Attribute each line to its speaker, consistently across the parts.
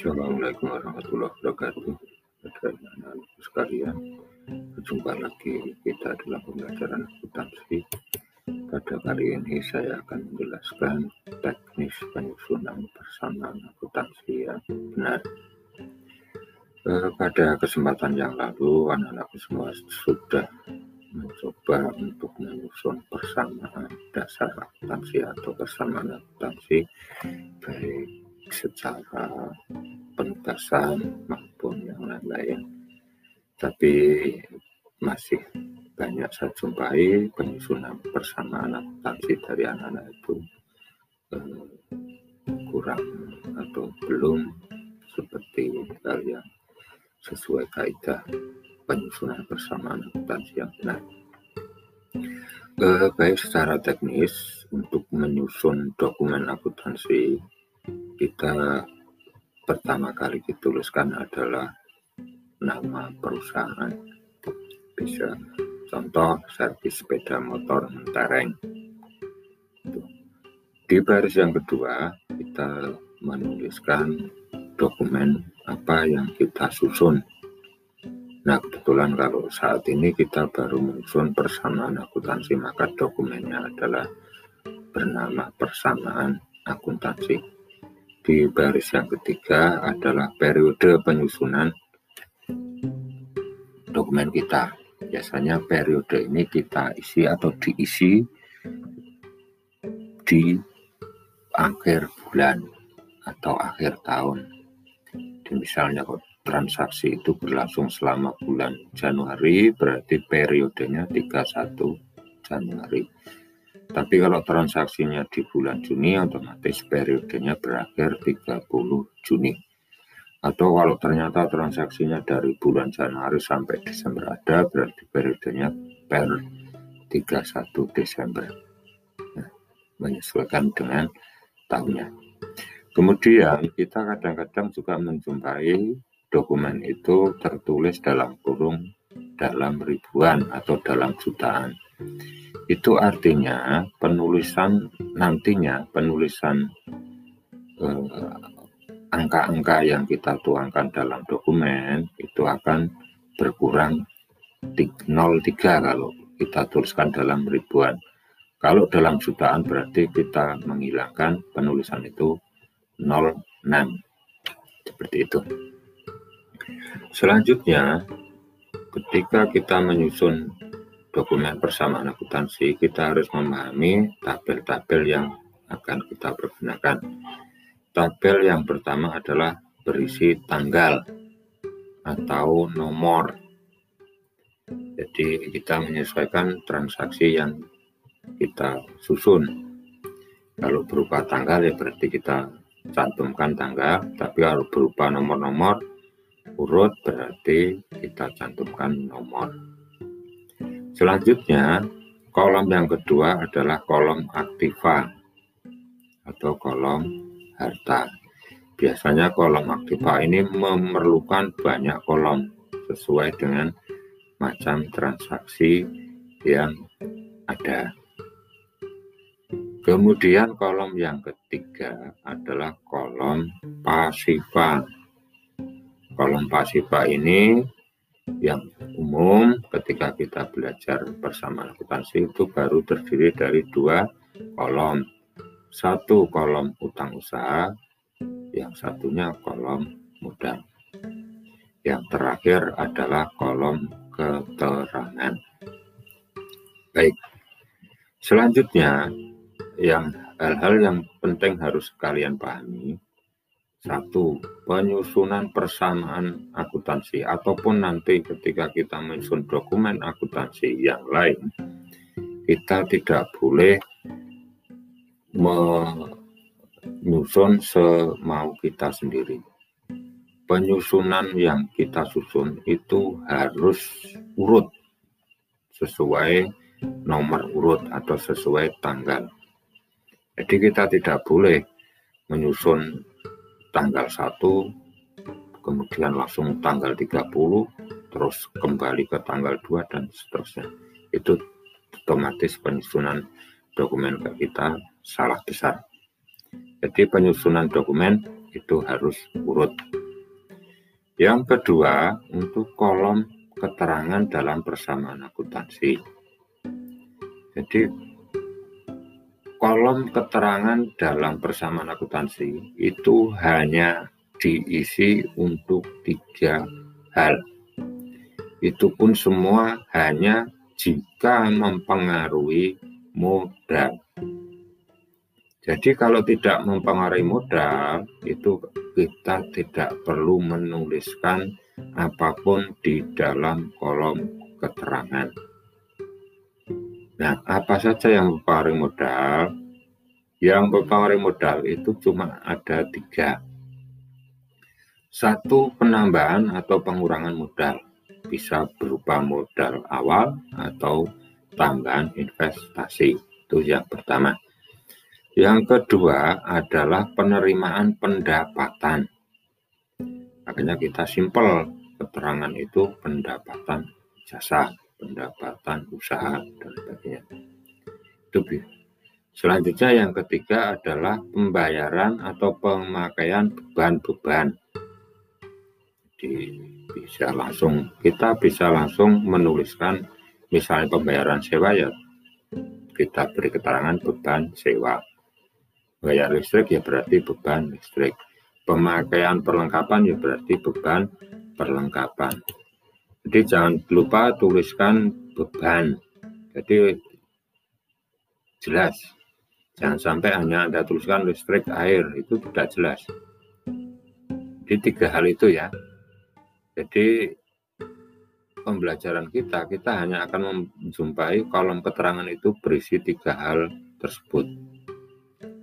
Speaker 1: Assalamualaikum warahmatullahi wabarakatuh. Saudara anak sekalian, berjumpa lagi kita dalam pembelajaran akuntansi. Pada kali ini saya akan menjelaskan teknis penyusunan persamaan akuntansi yang benar. Eh, pada kesempatan yang lalu, anak-anak semua sudah mencoba untuk menyusun persamaan dasar akuntansi atau persamaan akuntansi baik secara penugasan maupun yang lain-lain. Tapi masih banyak saya jumpai penyusunan persamaan akuntansi dari anak-anak itu eh, kurang atau belum seperti hal yang sesuai kaidah penyusunan persamaan akuntansi yang benar. Eh, baik secara teknis untuk menyusun dokumen akuntansi kita pertama kali dituliskan adalah nama perusahaan. Bisa contoh servis sepeda motor mentereng. Di baris yang kedua kita menuliskan dokumen apa yang kita susun Nah, kebetulan kalau saat ini kita baru menyusun persamaan akuntansi, maka dokumennya adalah bernama persamaan akuntansi. Di baris yang ketiga adalah periode penyusunan dokumen kita. Biasanya periode ini kita isi atau diisi di akhir bulan atau akhir tahun. Jadi misalnya transaksi itu berlangsung selama bulan Januari, berarti periodenya 31 Januari. Tapi kalau transaksinya di bulan Juni, otomatis periodenya berakhir 30 Juni. Atau kalau ternyata transaksinya dari bulan Januari sampai Desember ada, berarti periodenya per 31 Desember. Nah, menyesuaikan dengan tahunnya. Kemudian kita kadang-kadang juga menjumpai dokumen itu tertulis dalam kurung dalam ribuan atau dalam jutaan. Itu artinya penulisan nantinya penulisan eh, angka-angka yang kita tuangkan dalam dokumen itu akan berkurang 03 kalau kita tuliskan dalam ribuan. Kalau dalam jutaan berarti kita menghilangkan penulisan itu 06. Seperti itu. Selanjutnya, ketika kita menyusun dokumen persamaan akuntansi, kita harus memahami tabel-tabel yang akan kita pergunakan. Tabel yang pertama adalah berisi tanggal atau nomor. Jadi kita menyesuaikan transaksi yang kita susun. Kalau berupa tanggal ya berarti kita cantumkan tanggal, tapi kalau berupa nomor-nomor urut berarti kita cantumkan nomor. Selanjutnya, kolom yang kedua adalah kolom aktiva atau kolom harta. Biasanya kolom aktiva ini memerlukan banyak kolom sesuai dengan macam transaksi yang ada. Kemudian kolom yang ketiga adalah kolom pasiva kolom pasiva ini yang umum ketika kita belajar bersama akuntansi itu baru terdiri dari dua kolom. Satu kolom utang usaha, yang satunya kolom modal. Yang terakhir adalah kolom keterangan. Baik. Selanjutnya yang hal-hal yang penting harus kalian pahami satu, penyusunan persamaan akuntansi ataupun nanti ketika kita menyusun dokumen akuntansi yang lain, kita tidak boleh menyusun semau kita sendiri. Penyusunan yang kita susun itu harus urut sesuai nomor urut atau sesuai tanggal. Jadi kita tidak boleh menyusun tanggal 1 kemudian langsung tanggal 30 terus kembali ke tanggal 2 dan seterusnya itu otomatis penyusunan dokumen kita salah besar jadi penyusunan dokumen itu harus urut. Yang kedua, untuk kolom keterangan dalam persamaan akuntansi. Jadi kolom keterangan dalam persamaan akuntansi itu hanya diisi untuk tiga hal. Itu pun semua hanya jika mempengaruhi modal. Jadi kalau tidak mempengaruhi modal, itu kita tidak perlu menuliskan apa pun di dalam kolom keterangan. Nah, apa saja yang mempengaruhi modal? Yang mempengaruhi modal itu cuma ada tiga. Satu, penambahan atau pengurangan modal. Bisa berupa modal awal atau tambahan investasi. Itu yang pertama. Yang kedua adalah penerimaan pendapatan. Makanya kita simpel keterangan itu pendapatan jasa, pendapatan usaha dan sebagainya. Itu Selanjutnya yang ketiga adalah pembayaran atau pemakaian beban-beban. Jadi bisa langsung kita bisa langsung menuliskan misalnya pembayaran sewa ya kita beri keterangan beban sewa bayar listrik ya berarti beban listrik. Pemakaian perlengkapan ya berarti beban perlengkapan. Jadi jangan lupa tuliskan beban. Jadi jelas. Jangan sampai hanya Anda tuliskan listrik, air, itu tidak jelas. Jadi tiga hal itu ya. Jadi pembelajaran kita, kita hanya akan menjumpai kolom keterangan itu berisi tiga hal tersebut.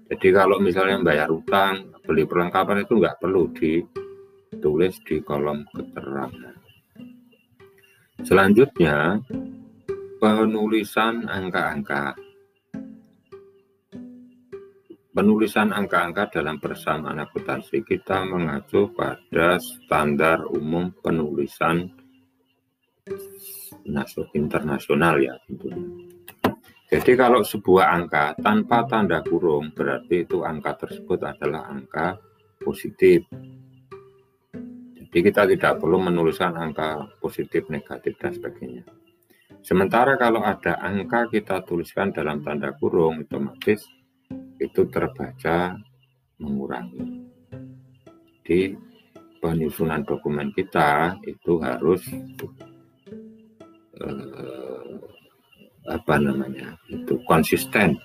Speaker 1: Jadi kalau misalnya bayar utang, beli perlengkapan itu nggak perlu ditulis di kolom keterangan. Selanjutnya, penulisan angka-angka. Penulisan angka-angka dalam persamaan akuntansi kita mengacu pada standar umum penulisan internasional ya tentunya. Jadi kalau sebuah angka tanpa tanda kurung berarti itu angka tersebut adalah angka positif. Jadi kita tidak perlu menuliskan angka positif, negatif, dan sebagainya. Sementara kalau ada angka kita tuliskan dalam tanda kurung, otomatis itu terbaca mengurangi. Di penyusunan dokumen kita itu harus eh, apa namanya itu konsisten.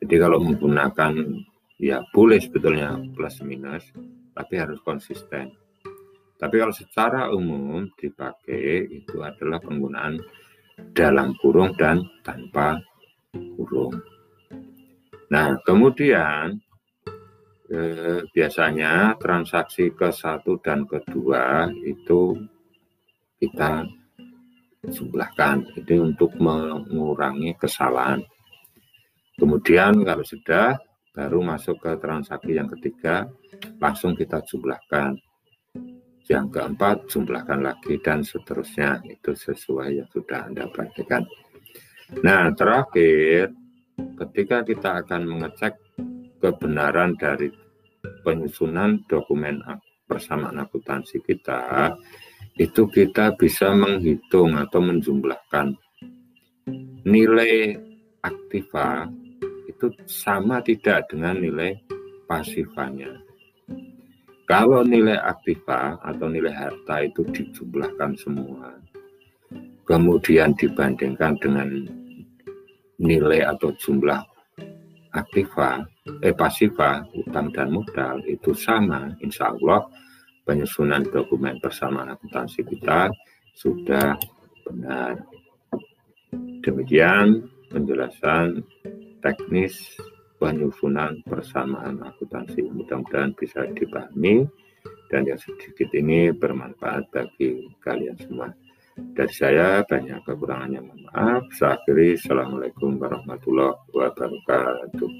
Speaker 1: Jadi kalau menggunakan ya boleh sebetulnya plus minus, tapi harus konsisten. Tapi kalau secara umum dipakai itu adalah penggunaan dalam kurung dan tanpa kurung. Nah, kemudian eh, biasanya transaksi ke satu dan kedua itu kita jumlahkan. Ini untuk mengurangi kesalahan. Kemudian kalau sudah baru masuk ke transaksi yang ketiga, langsung kita jumlahkan. Yang keempat, jumlahkan lagi dan seterusnya. Itu sesuai yang sudah Anda perhatikan. Nah, terakhir, ketika kita akan mengecek kebenaran dari penyusunan dokumen persamaan akuntansi kita, itu kita bisa menghitung atau menjumlahkan nilai aktiva itu sama tidak dengan nilai pasifanya. Kalau nilai aktiva atau nilai harta itu dijumlahkan semua, kemudian dibandingkan dengan nilai atau jumlah aktiva, eh pasifa, utang dan modal itu sama, insya Allah penyusunan dokumen persamaan akuntansi kita sudah benar. Demikian penjelasan teknis penyusunan persamaan akuntansi. Mudah-mudahan bisa dipahami dan yang sedikit ini bermanfaat bagi kalian semua. Dari saya banyak kekurangannya mohon maaf. Saya akhiri. Assalamualaikum warahmatullahi wabarakatuh.